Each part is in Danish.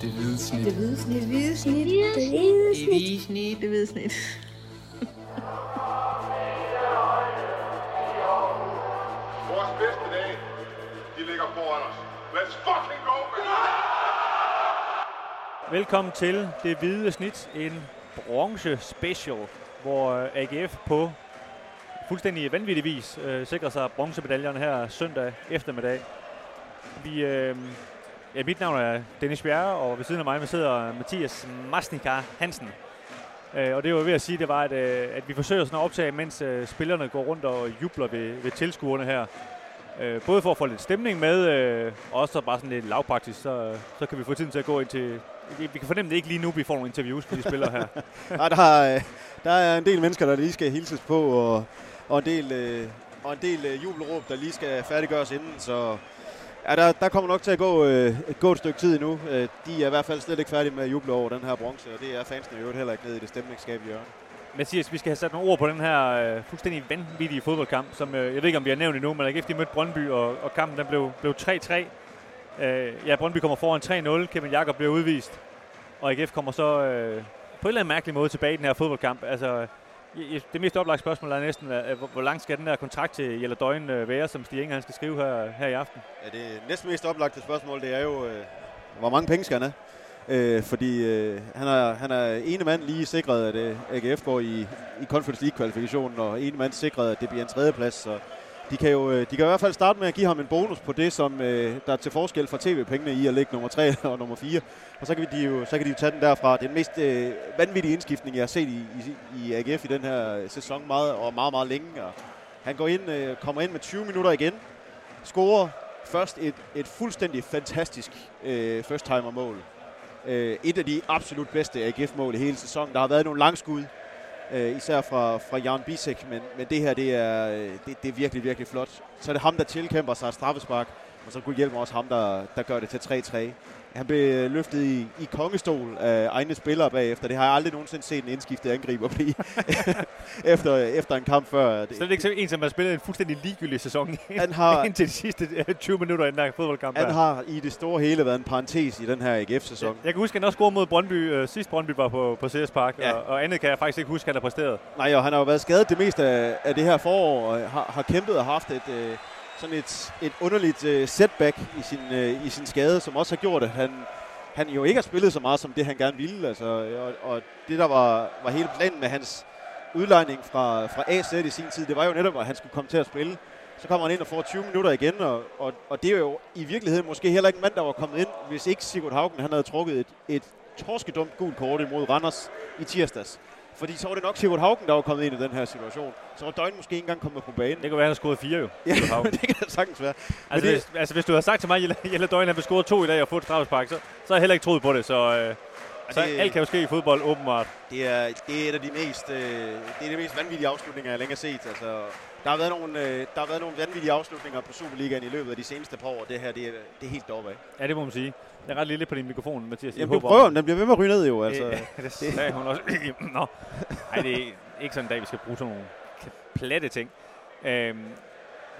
Det hvide snit. Det hvide snit. Det hvide snit. Det hvide Det hvide snit. Det hvide snit. Vores bedste dage, de ligger foran os. Let's fucking go, man! Velkommen til Det Hvide Snit, en bronze special, hvor øh, AGF på fuldstændig vanvittig vis øh, sikrer sig bronzemedaljerne her søndag eftermiddag. Vi, øh, ja, mit navn er Dennis Bjerre, og ved siden af mig sidder Mathias Masnika Hansen. Øh, og det var ved at sige, det var, at, øh, at vi forsøger sådan at optage, mens øh, spillerne går rundt og jubler ved, ved tilskuerne her. Øh, både for at få lidt stemning med, øh, og også bare sådan lidt lavpraktisk, så, så kan vi få tiden til at gå ind til... Vi, kan fornemme det ikke lige nu, vi får nogle interviews på de spillere her. Nej, der, er, øh, der er en del mennesker, der lige skal hilses på, og, og en del, øh, og en del øh, jubelråb, der lige skal færdiggøres inden. Så ja, der, der kommer nok til at gå, øh, gå et stykke tid endnu. Øh, de er i hvert fald slet ikke færdige med at juble over den her bronze, og det er fansene i øvrigt heller ikke nede i det stemningsskabige hjørne. Mathias, vi skal have sat nogle ord på den her øh, fuldstændig vanvittige fodboldkamp, som øh, jeg ved ikke, om vi har nævnt endnu, men AGF de mødte Brøndby, og, og kampen den blev, blev 3-3. Øh, ja, Brøndby kommer foran 3-0, Kevin Jakob bliver udvist, og AGF kommer så øh, på en eller anden mærkelig måde tilbage i den her fodboldkamp. Altså, det mest oplagte spørgsmål er næsten, hvor, lang skal den der kontrakt til Jelle Døgn øh, være, som Stig Inger, han skal skrive her, her i aften? Ja, det næsten mest oplagte spørgsmål, det er jo, øh, hvor mange penge skal han have? Øh, fordi øh, han, er, han er ene mand lige sikret, at øh, AGF går i, i Conference League-kvalifikationen, og ene mand sikret, at det bliver en tredjeplads. Så de kan jo øh, de kan i hvert fald starte med at give ham en bonus på det, som øh, der er til forskel fra tv-pengene i at ligge nummer 3 og nummer 4. Og så kan, vi de jo, så kan de jo tage den derfra. Det er den mest øh, vanvittige indskiftning, jeg har set i, i, i AGF i den her sæson meget og meget, meget længe. Og han går ind, øh, kommer ind med 20 minutter igen, scorer først et, et fuldstændig fantastisk øh, first-timer-mål. Øh, et af de absolut bedste AGF-mål i hele sæsonen. Der har været nogle langskud, øh, især fra, fra Jan Bisek, men, men det her det er, øh, det, det er virkelig, virkelig flot. Så er det ham, der tilkæmper sig et straffespark, og så kunne hjælpe også ham, der, der gør det til 3-3. Han blev løftet i, i kongestol af egne spillere bagefter. Det har jeg aldrig nogensinde set en indskiftet angriber blive efter, efter en kamp før. Så det er ikke så en, som har spillet en fuldstændig ligegyldig sæson Han har, indtil de sidste øh, 20 minutter i den her fodboldkamp. han her. har i det store hele været en parentes i den her AGF-sæson. Jeg kan huske, at han også scorede mod Brøndby, øh, sidst Brøndby var på, på CS Park, Ja. og, og andet kan jeg faktisk ikke huske, at han har præsteret. Nej, og han har jo været skadet det meste af, af det her forår, og har, har kæmpet og haft et, øh, sådan et, et underligt øh, setback i sin, øh, i sin skade, som også har gjort, at han, han jo ikke har spillet så meget som det, han gerne ville. Altså, og, og det, der var, var hele planen med hans udlejning fra, fra AZ i sin tid, det var jo netop, at han skulle komme til at spille. Så kommer han ind og får 20 minutter igen, og, og, og det er jo i virkeligheden måske heller ikke en mand, der var kommet ind, hvis ikke Sigurd Haugen han havde trukket et, et torskedumt gult kort imod Randers i tirsdags. Fordi så var det nok Sigurd Haugen, der var kommet ind i den her situation. Så var Døgn måske ikke engang kommet på banen. Det kunne være, at han har scoret fire jo. Ja, det kan det sagtens være. altså, det- hvis, altså, hvis du havde sagt til mig, at Jelle- Døgn har scoret to i dag og fået et straffespark, så, så har jeg heller ikke troet på det. Så, øh, så det- alt kan jo ske i fodbold, åbenbart. Det er, det er et af de mest, øh, det er de mest vanvittige afslutninger, jeg længe har set. Altså, der, har været nogle, øh, der har været nogle vanvittige afslutninger på Superligaen i løbet af de seneste par år. Det her, det er, det er helt deroppe af. Ja, det må man sige. Jeg er ret lille på din mikrofon, Mathias. Jeg Jamen, du prøver, den bliver ved med at ryge ned jo. Altså. Øh, det sagde hun også. Nå. Ej, det er ikke sådan en dag, vi skal bruge sådan nogle platte ting. Øhm,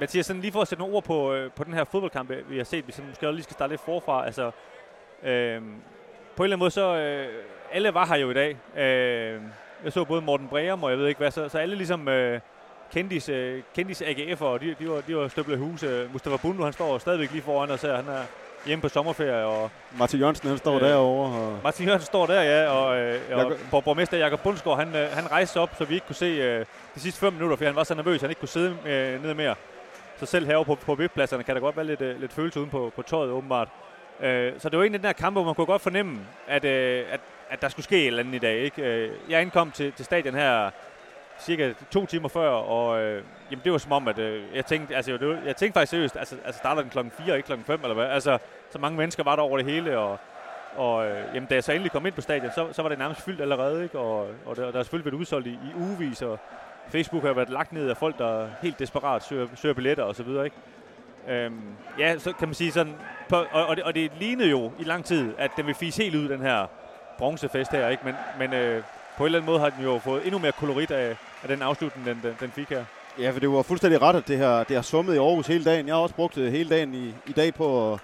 Mathias, sådan lige for at sætte nogle ord på, øh, på den her fodboldkamp, øh, vi har set, vi sådan måske lige skal starte lidt forfra. Altså, øhm, på en eller anden måde, så øh, alle var her jo i dag. Øh, jeg så både Morten Breum, og jeg ved ikke hvad, så, så alle ligesom øh, kendis, øh, kendis AGF'er, og de, de, var, de var støblet i hus. Øh, Mustafa Bundu, han står stadigvæk lige foran os her. Han er hjemme på sommerferie, og Martin Jørgensen, han står Øh, derovre. Og Martin Jørgensen står der, ja, og, øh, og Bor- borgmester Jakob Bundsgaard, han, øh, han rejste op, så vi ikke kunne se øh, de sidste fem minutter, fordi han var så nervøs, han ikke kunne sidde øh, nede mere. Så selv herovre på, på VIP-pladserne kan der godt være lidt, øh, lidt følelse uden på, på tøjet, åbenbart. Øh, så det var en af den her kampe, hvor man kunne godt fornemme, at, øh, at, at der skulle ske et eller andet i dag. Ikke? Øh, jeg indkom til, til stadion her cirka to timer før, og øh, jamen, det var som om, at øh, jeg, tænkte, altså, det var, jeg tænkte faktisk seriøst, altså, altså starter den klokken 4 ikke klokken 5 eller hvad? Altså, så mange mennesker var der over det hele, og, og øh, jamen, da jeg så endelig kom ind på stadion, så, så var det nærmest fyldt allerede, ikke? Og, og der, der er selvfølgelig været udsolgt i, i ugevis, og Facebook har været lagt ned af folk, der helt desperat søger, søger billetter og så videre, ikke? Øhm, ja, så kan man sige sådan, på, og, og, det, og det lignede jo i lang tid, at den vil fise helt ud, den her bronzefest her, ikke? Men, men øh, på en eller anden måde har den jo fået endnu mere kolorit af, af den afslutning, den, den, den fik her. Ja, for det var fuldstændig ret, at det har, det har summet i Aarhus hele dagen. Jeg har også brugt øh, hele dagen i, i dag på at,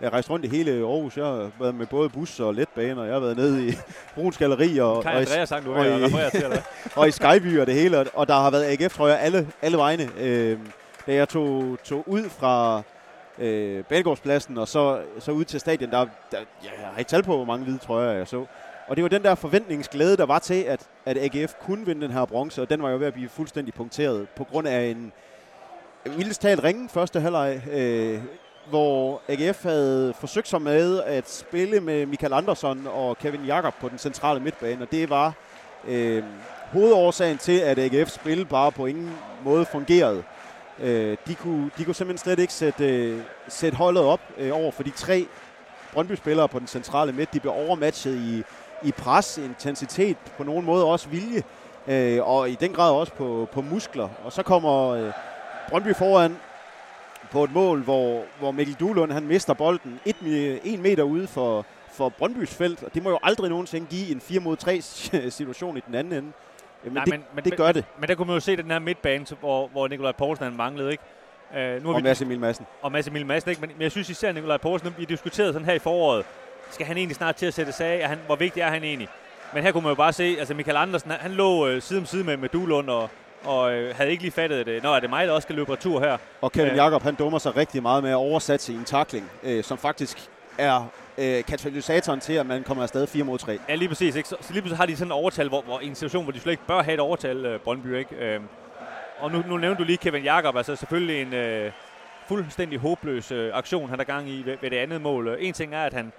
jeg har rejst rundt i hele Aarhus. Jeg har været med både bus og letbaner. Jeg har været nede i Bruns Galeri og, og, i, Andreas sang, du og, her, i, til, og i Skyby og det hele. og- Og der har været AGF, tror jeg, alle, alle vegne. Øh, da jeg tog, tog ud fra øh, Balgårdspladsen og så, så ud til stadion, der, der jeg har ikke tal på, hvor mange hvide trøjer jeg så. Og det var den der forventningsglæde, der var til, at, at AGF kunne vinde den her bronze, og den var jo ved at blive fuldstændig punkteret på grund af en vildest talt ringe første halvleg, øh, hvor AGF havde forsøgt sig med at spille med Michael Andersson og Kevin Jakob på den centrale midtbane, og det var øh, hovedårsagen til, at AGF spil bare på ingen måde fungerede. Øh, de, kunne, de kunne simpelthen slet ikke sætte, øh, sætte holdet op øh, over for de tre Brøndby-spillere på den centrale midt. De blev overmatchet i, i pres, intensitet, på nogen måde også vilje, øh, og i den grad også på, på muskler. Og så kommer øh, Brøndby foran på et mål, hvor, hvor Mikkel Duhlund han mister bolden et, en meter ude for, for Brøndbys felt, og det må jo aldrig nogensinde give en 4 mod 3 situation i den anden ende. Jamen, Nej, det, men- men- det gør det. Men der kunne man jo se den her midtbane, hvor, hvor Nikolaj Poulsen han manglede, ikke? Uh, nu har Og vi Mads Emil Madsen. og Mads Emil Madsen, ikke? Men, men jeg synes især Nikolaj Poulsen, vi diskuterede sådan her i foråret, skal han egentlig snart til at sætte sig af, han, hvor vigtig er han egentlig? Men her kunne man jo bare se, altså Michael Andersen, han, han lå øh, side om side med, med Duelund, og, og øh, havde ikke lige fattet det. Nå, er det mig, der også skal løbe retur her? Og Kevin Ja. Jakob han dummer sig rigtig meget med at oversætte i en takling, øh, som faktisk er øh, katalysatoren til, at man kommer afsted 4 mod 3. Ja, lige præcis. Ikke? Så, så lige pludselig har de sådan en overtal, hvor, hvor en situation, hvor de slet ikke bør have et overtal, øh, Brøndby. Ikke? Øhm, og nu, nu nævnte du lige Kevin Jakob, altså selvfølgelig en øh, fuldstændig håbløs øh, aktion, han er gang i ved, ved det andet mål. Øh, En ting er, at han,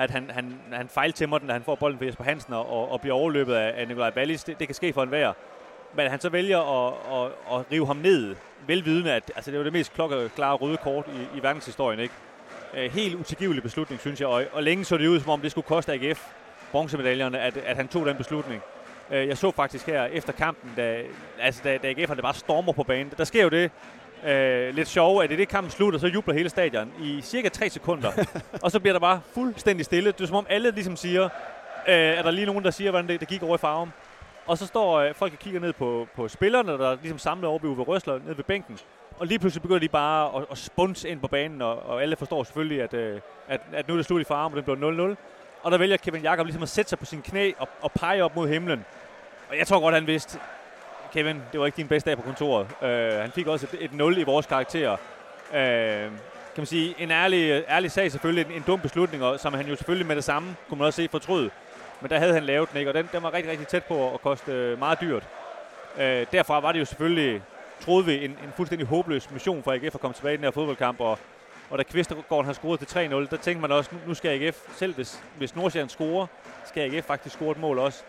at han, han, han fejltæmmer den, da han får bolden fra Jesper Hansen og, og, bliver overløbet af, af Nikolaj Ballis. Det, det kan ske for enhver. Men han så vælger at, at, at rive ham ned, velvidende, at altså, det var det mest klokkeklare røde kort i, i verdenshistorien. Ikke? Øh, helt utilgivelig beslutning, synes jeg. Og, og længe så det ud, som om det skulle koste AGF bronzemedaljerne, at, at han tog den beslutning. Øh, jeg så faktisk her efter kampen, da, altså, da, da AGF'erne det bare stormer på banen. Der sker jo det øh, lidt sjove, at i det kampen slutter, så jubler hele stadion i cirka 3 sekunder. og så bliver der bare fuldstændig stille. Det er som om alle ligesom siger, øh, er der lige nogen, der siger, hvordan det, det gik over i farven. Og så står øh, folk og kigger ned på, på spillerne, der er ligesom samlet over ved Uwe Røsler nede ved bænken. Og lige pludselig begynder de bare at, at spunse ind på banen, og, og alle forstår selvfølgelig, at, øh, at, at nu er det slut i farven, og den bliver 0-0. Og der vælger Kevin Jakob ligesom at sætte sig på sine knæ og, og pege op mod himlen. Og jeg tror godt, han vidste, Kevin, det var ikke din bedste dag på kontoret. Øh, han fik også et, et 0 i vores karakter. Øh, kan man sige, en ærlig, ærlig sag selvfølgelig, en, en dum beslutning, og, som han jo selvfølgelig med det samme, kunne man også se, fortrød. Men der havde han lavet den, ikke? og den, den var rigtig, rigtig tæt på at koste øh, meget dyrt. Øh, derfra var det jo selvfølgelig, troede vi, en, en fuldstændig håbløs mission for AGF at komme tilbage i den her fodboldkamp, og, og da Kvistergaard han scorede til 3-0, der tænkte man også, nu, nu skal AGF, selv hvis, hvis Nordsjælland scorer, skal AGF faktisk score et mål også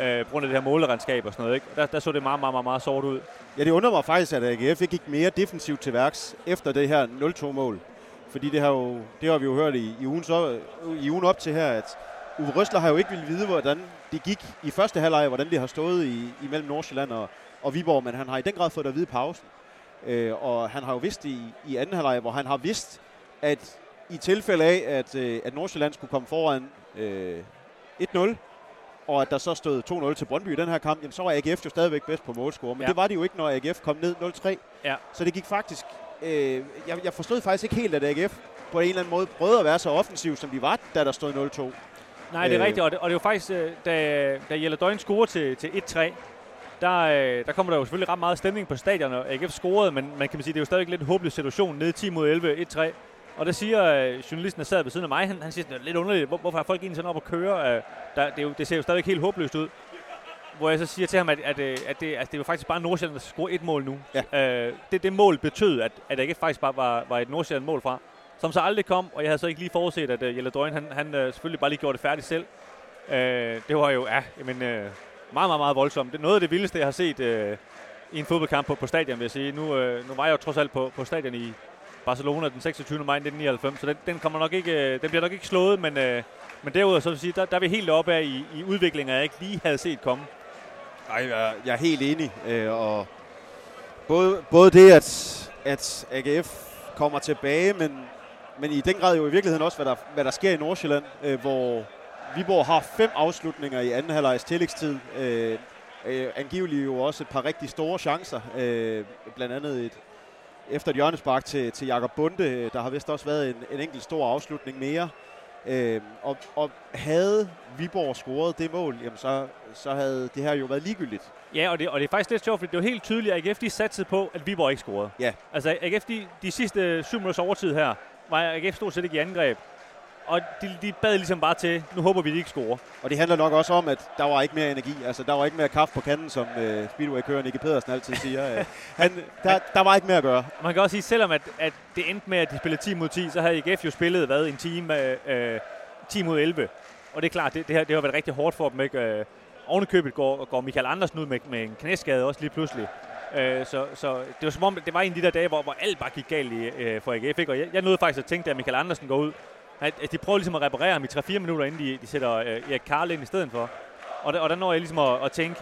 øh, på grund af det her måleregnskab og sådan noget. Ikke? Der, der så det meget, meget, meget, meget sort ud. Ja, det undrer mig faktisk, at AGF ikke gik mere defensivt til værks efter det her 0-2-mål. Fordi det har, jo, det har vi jo hørt i, i, ugen, så, i ugen op til her, at Uwe Røsler har jo ikke ville vide, hvordan det gik i første halvleg, hvordan det har stået i, imellem Nordsjælland og, og Viborg, men han har i den grad fået det at vide pausen. Øh, og han har jo vidst i, i anden halvleg, hvor han har vidst, at i tilfælde af, at, øh, at Nordsjælland skulle komme foran øh, 1-0, og at der så stod 2-0 til Brøndby i den her kamp, jamen så var AGF jo stadigvæk bedst på målscore. Men Ja. det var det jo ikke, når AGF kom ned 0-3. Ja. Så det gik faktisk... Øh, jeg, jeg forstod faktisk ikke helt, at AGF på en eller anden måde prøvede at være så offensiv, som de var, da der stod 0-2. Nej, det er Øh. rigtigt, og det, og det var faktisk, øh, da, da Jelle Døgn scorede til, til 1-3, der, øh, der kommer der jo selvfølgelig ret meget stemning på stadion, og AGF scorede, men man kan sige, det er jo stadig lidt en håbløs situation, nede 10 mod 11, 1-3. Og der siger øh, journalisten, der sad ved siden af mig, han, han siger, det er lidt underligt, hvor, hvorfor har folk egentlig sådan op at køre? Øh, der, det, er jo, det ser jo stadig helt håbløst ud. Hvor jeg så siger til ham, at, at, øh, at, det, at det jo faktisk bare Nordsjælland, der score et mål nu. Ja. Øh, det, det mål betød, at, at AGF faktisk bare var, var et Nordsjælland-mål fra, som så aldrig kom, og jeg havde så ikke lige forudset, at uh, Jelle Drøgen, han, han uh, selvfølgelig bare lige gjorde det færdigt selv. Uh, det var jo, ja, men uh, meget, meget, meget voldsomt. Det er noget af det vildeste, jeg har set uh, i en fodboldkamp på, på stadion, vil jeg sige. Nu, uh, nu var jeg jo trods alt på, på stadion i Barcelona den 26. maj 1999, så den, den, kommer nok ikke, øh, den bliver nok ikke slået, men, øh, men derudover så vil sige, der, der er vi helt oppe af i, i udviklinger, jeg ikke lige havde set komme. Nej, jeg, jeg er helt enig. Øh, og både, både det, at, at AGF kommer tilbage, men, men i den grad jo i virkeligheden også, hvad der, hvad der sker i Nordsjælland, øh, hvor Viborg har fem afslutninger i anden halvlejs tillægstid. Øh, øh, angiveligt jo også et par rigtig store chancer. Øh, blandt andet et, efter et hjørnespark til, til Jakob Bunde. Der har vist også været en, en enkelt stor afslutning mere. Øh, og, og havde Viborg scoret det mål, jamen så, så havde det her jo været ligegyldigt. Ja, og det, og det er faktisk lidt sjovt, fordi det var helt tydeligt, at AGF de satte på, at Viborg ikke scorede. Ja. Altså AGF, de, de sidste syv minutters overtid her, var AGF stort set ikke i angreb. Og de, de bad ligesom bare til, nu håber vi, de ikke scorer. Og det handler nok også om, at der var ikke mere energi. Altså, der var ikke mere kaffe på kanden, som uh, Speedway-kører Nicky Pedersen altid siger. Uh, han, der, der var ikke mere at gøre. Man kan også sige, selvom at, at det endte med, at de spillede 10 mod 10, så havde AGF jo spillet hvad, en time, uh, 10 mod 11. Og det er klart, det, det, her, det har været rigtig hårdt for dem. Ikke? Uh, ovenikøbet går, går Michael Andersen ud med, med en knæskade også lige pludselig. Uh, så, så det var som om, det var en af de der dage, hvor, hvor alt bare gik galt i, uh, for AGF. Ikke? Og jeg, jeg nåede faktisk at tænke, at Michael Andersen går ud, at, de prøver ligesom at reparere ham i 3-4 minutter, inden de, de sætter øh, Erik Karl ind i stedet for. Og, der, og der når jeg ligesom at, at tænke,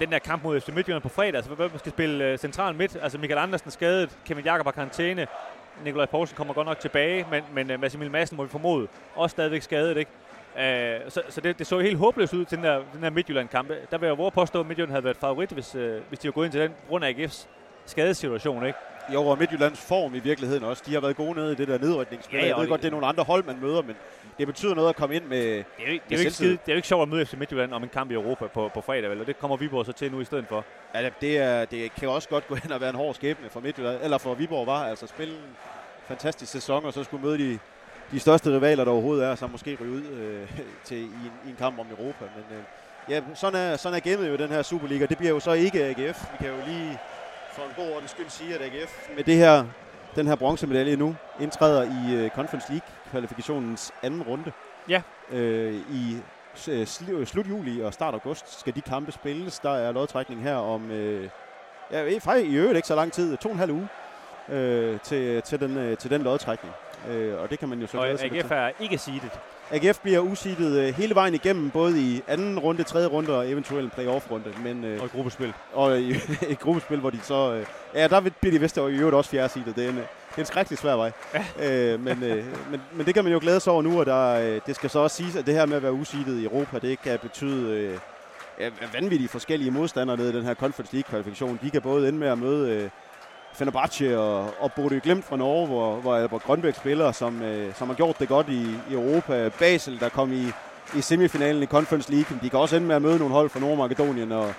den der kamp mod FC Midtjylland på fredag, altså hvem skal spille øh, central midt, altså Michael Andersen skadet, Kevin Jakob har karantæne, Nikolaj Poulsen kommer godt nok tilbage, men, men øh, Massimil Madsen må vi formode også stadigvæk skadet, ikke? Øh, så så det, det så helt håbløst ud til den der, den der Midtjylland-kamp. Der vil jeg jo påstå, at Midtjylland havde været favorit, hvis, øh, hvis de var gået ind til den grund af AGF's skadesituation, ikke? Jo, og Midtjyllands form i virkeligheden også. De har været gode nede i det der nedrykningsspil. Ja, jeg ved godt, det er nogle andre hold, man møder, men det betyder noget at komme ind med Det er jo, det er jo, ikke, skide, det er jo ikke sjovt at møde FC Midtjylland om en kamp i Europa på, på fredag, vel? Og det kommer Viborg så til nu i stedet for. Ja, det, er, det kan også godt gå hen og være en hård skæbne for Midtjylland, eller for Viborg var. Altså spille en fantastisk sæson, og så skulle møde de, de største rivaler, der overhovedet er, som måske ryge ud øh, til, i, en, i en kamp om Europa. Men øh, ja, sådan er, sådan er gamet jo den her Superliga. Det bliver jo så ikke AGF. Vi kan jo lige for en god ordens skyld sige, at AGF med det her, den her bronzemedalje nu indtræder i uh, Conference League kvalifikationens anden runde. Ja. Øh, I uh, slut juli og start august skal de kampe spilles. Der er lodtrækning her om, øh, ja, faktisk i øvrigt ikke så lang tid, to og en halv uge øh, til, til, den, øh, til den lodtrækning. Øh, og det kan man jo så Og AGF er ikke seedet. AGF bliver usidet øh, hele vejen igennem, både i anden runde, tredje runde og eventuelt en playoff-runde. Men, øh, og et gruppespil. Og i, et gruppespil, hvor de så... Øh, ja, der bliver de vist i øvrigt også fjerde seedet. Det er en, det er en skrækkelig svær vej. Ja. Øh, men, øh, men, men det kan man jo glæde sig over nu, og der, øh, det skal så også siges, at det her med at være usidet i Europa, det kan betyde... Øh, vanvittige forskellige modstandere nede i den her Conference League-kvalifikation. De kan både ende med at møde... Øh, Fenerbahce og, og Bodø Glimt fra Norge, hvor, hvor Albert Grønbæk spiller, som, øh, som har gjort det godt i, i Europa. Basel, der kom i, i semifinalen i Conference League. De kan også ende med at møde nogle hold fra Nordmakedonien og,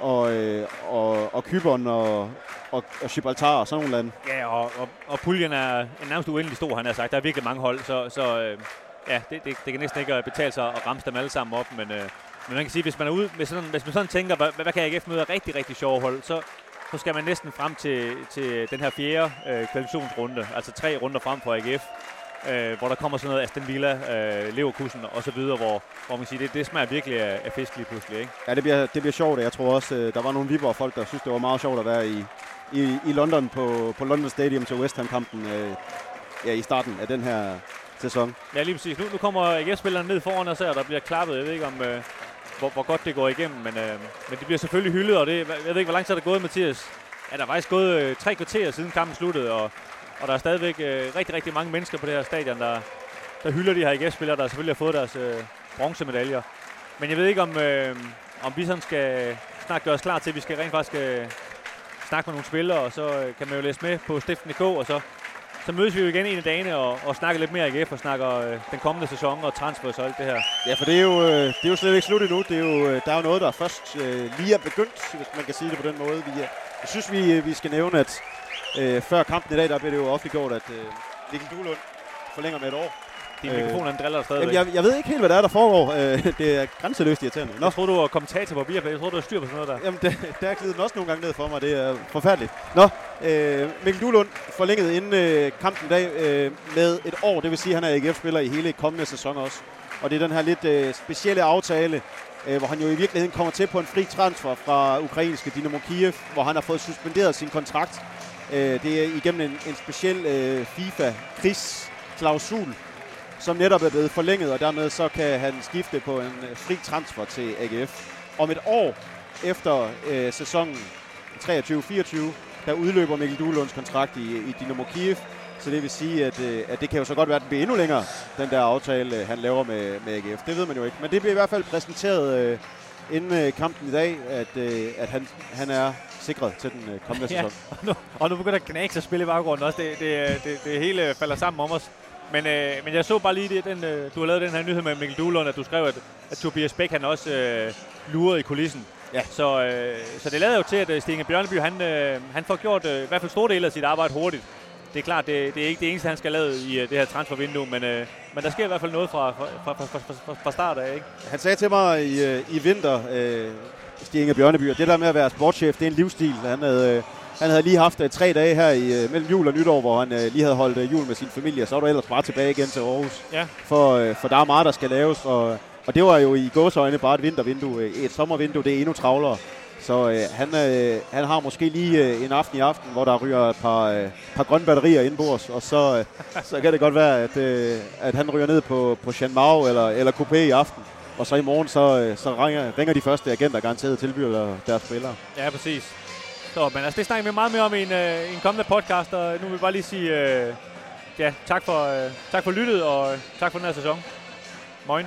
og, øh, og, og Kyberen og, og, og Gibraltar og sådan nogle lande. Ja, og, og, og puljen er nærmest uendelig stor, han har sagt. Der er virkelig mange hold, så, så øh, ja, det, det, det kan næsten ikke betale sig at ramse dem alle sammen op, men, øh, men man kan sige, hvis man er ude med sådan, hvis man sådan tænker, hvad, hvad kan AGF møde rigtig, rigtig sjove hold, så, så skal man næsten frem til, til den her fjerde øh, kvalifikationsrunde, altså tre runder frem for AGF, øh, hvor der kommer sådan noget Aston Villa, øh, Leverkusen og så videre, hvor, hvor man siger, det, det smager virkelig af, af fisk lige pludselig. Ikke? Ja, det bliver, det bliver sjovt, jeg tror også, øh, der var nogle Viborg-folk, der synes, det var meget sjovt at være i, i, i London på, på London Stadium til West Ham-kampen øh, ja, i starten af den her sæson. Ja, lige præcis. Nu, nu kommer AGF-spillerne ned foran os her, og der bliver klappet. Jeg ved ikke, om, øh, hvor, hvor godt det går igennem. Men, øh, men det bliver selvfølgelig hyldet, og det, jeg ved ikke, hvor lang tid er der gået, Mathias? Ja, der er faktisk gået øh, tre kvarter siden kampen sluttede, og, og der er stadigvæk øh, rigtig, rigtig mange mennesker på det her stadion, der, der hylder de her IGF-spillere, der selvfølgelig har fået deres øh, bronzemedaljer. Men jeg ved ikke, om, øh, om vi sådan skal snart gøre os klar til, at vi skal rent faktisk øh, snakke med nogle spillere, og så øh, kan man jo læse med på stiften.dk, og så så mødes vi jo igen en af dagene og, og snakker lidt mere AGF og snakker øh, den kommende sæson og transfers og alt det her. Ja, for det er jo, øh, det er jo slet ikke slut endnu. Det er jo, øh, der er jo noget, der først øh, lige er begyndt, hvis man kan sige det på den måde. Vi, øh, jeg synes, vi, øh, vi skal nævne, at øh, før kampen i dag, der blev det jo offentliggjort, at øh, Mikkel Duhlund forlænger med et år. Din øh, mikrofon, den driller stadigvæk. Jamen, jeg, jeg ved ikke helt, hvad der er, der foregår. Øh, det er grænseløst irriterende. Nå. Jeg tror du var kommentator på Viaplay. Jeg tror du har styr på sådan noget der. Jamen, det, der er glidet også nogle gange ned for mig. Det er forfærdeligt. Nå, øh, Mikkel Duhlund forlænget inden øh, kampen i dag øh, med et år. Det vil sige, at han er AGF-spiller i hele kommende sæson også. Og det er den her lidt øh, specielle aftale, øh, hvor han jo i virkeligheden kommer til på en fri transfer fra ukrainske Dynamo Kiev, hvor han har fået suspenderet sin kontrakt. Øh, det er igennem en, en speciel øh, FIFA-krigsklausul, som netop er blevet forlænget, og dermed så kan han skifte på en øh, fri transfer til AGF. Om et år efter øh, sæsonen 23-24, der udløber Mikkel Duhlunds kontrakt i, i Dynamo Kiev, så det vil sige, at, øh, at det kan jo så godt være, at den bliver endnu længere, den der aftale, øh, han laver med, med AGF. Det ved man jo ikke. Men det bliver i hvert fald præsenteret øh, inden øh, kampen i dag, at, øh, at han, han er sikret til den øh, kommende Ja. sæson. Og nu, og nu begynder Gnags at spille i baggrunden også. Det, det, det, det hele falder sammen om os. Men, øh, men jeg så bare lige det, den, øh, du har lavet den her nyhed med Mikkel Duhlund, at du skrev, at, at Tobias Bæk han også øh, lurede i kulissen. Ja. Så, øh, så det lader jo til, at øh, Stine Bjørneby, han, øh, han får gjort øh, i hvert fald store dele af sit arbejde hurtigt. Det er klart, det, det er ikke det eneste, han skal lave i øh, det her transfervindue, men, øh, men der sker i hvert fald noget fra, fra, fra, fra, fra, fra, start af, ikke? Han sagde til mig i, øh, i vinter, øh, Stig Inge Bjørneby, at det der med at være sportschef, det er en livsstil. Han havde, øh, han havde lige haft øh, tre dage her i, øh, mellem jul og nytår, hvor han øh, lige havde holdt øh, jul med sin familie, og så var du ellers bare tilbage igen til Aarhus. Ja. For, øh, for der er meget, der skal laves, og, og det var jo i gåsøjne bare et vintervindue. Et sommervindue, det er endnu travlere. Så øh, han, øh, han har måske lige øh, en aften i aften, hvor der ryger et par, øh, par grønne batterier indbords, og så, øh, så kan det godt være, at, øh, at han ryger ned på, på Jean Mau eller, eller Coupé i aften. Og så i morgen, så, øh, så ringer, ringer de første agenter garanteret tilbyder deres spillere. Ja, præcis. Så, men altså, det snakker vi meget mere om i en, øh, en kommende podcast, og nu vil vi bare lige sige øh, ja, tak for, øh, tak for lyttet, og øh, tak for den her sæson. Moin.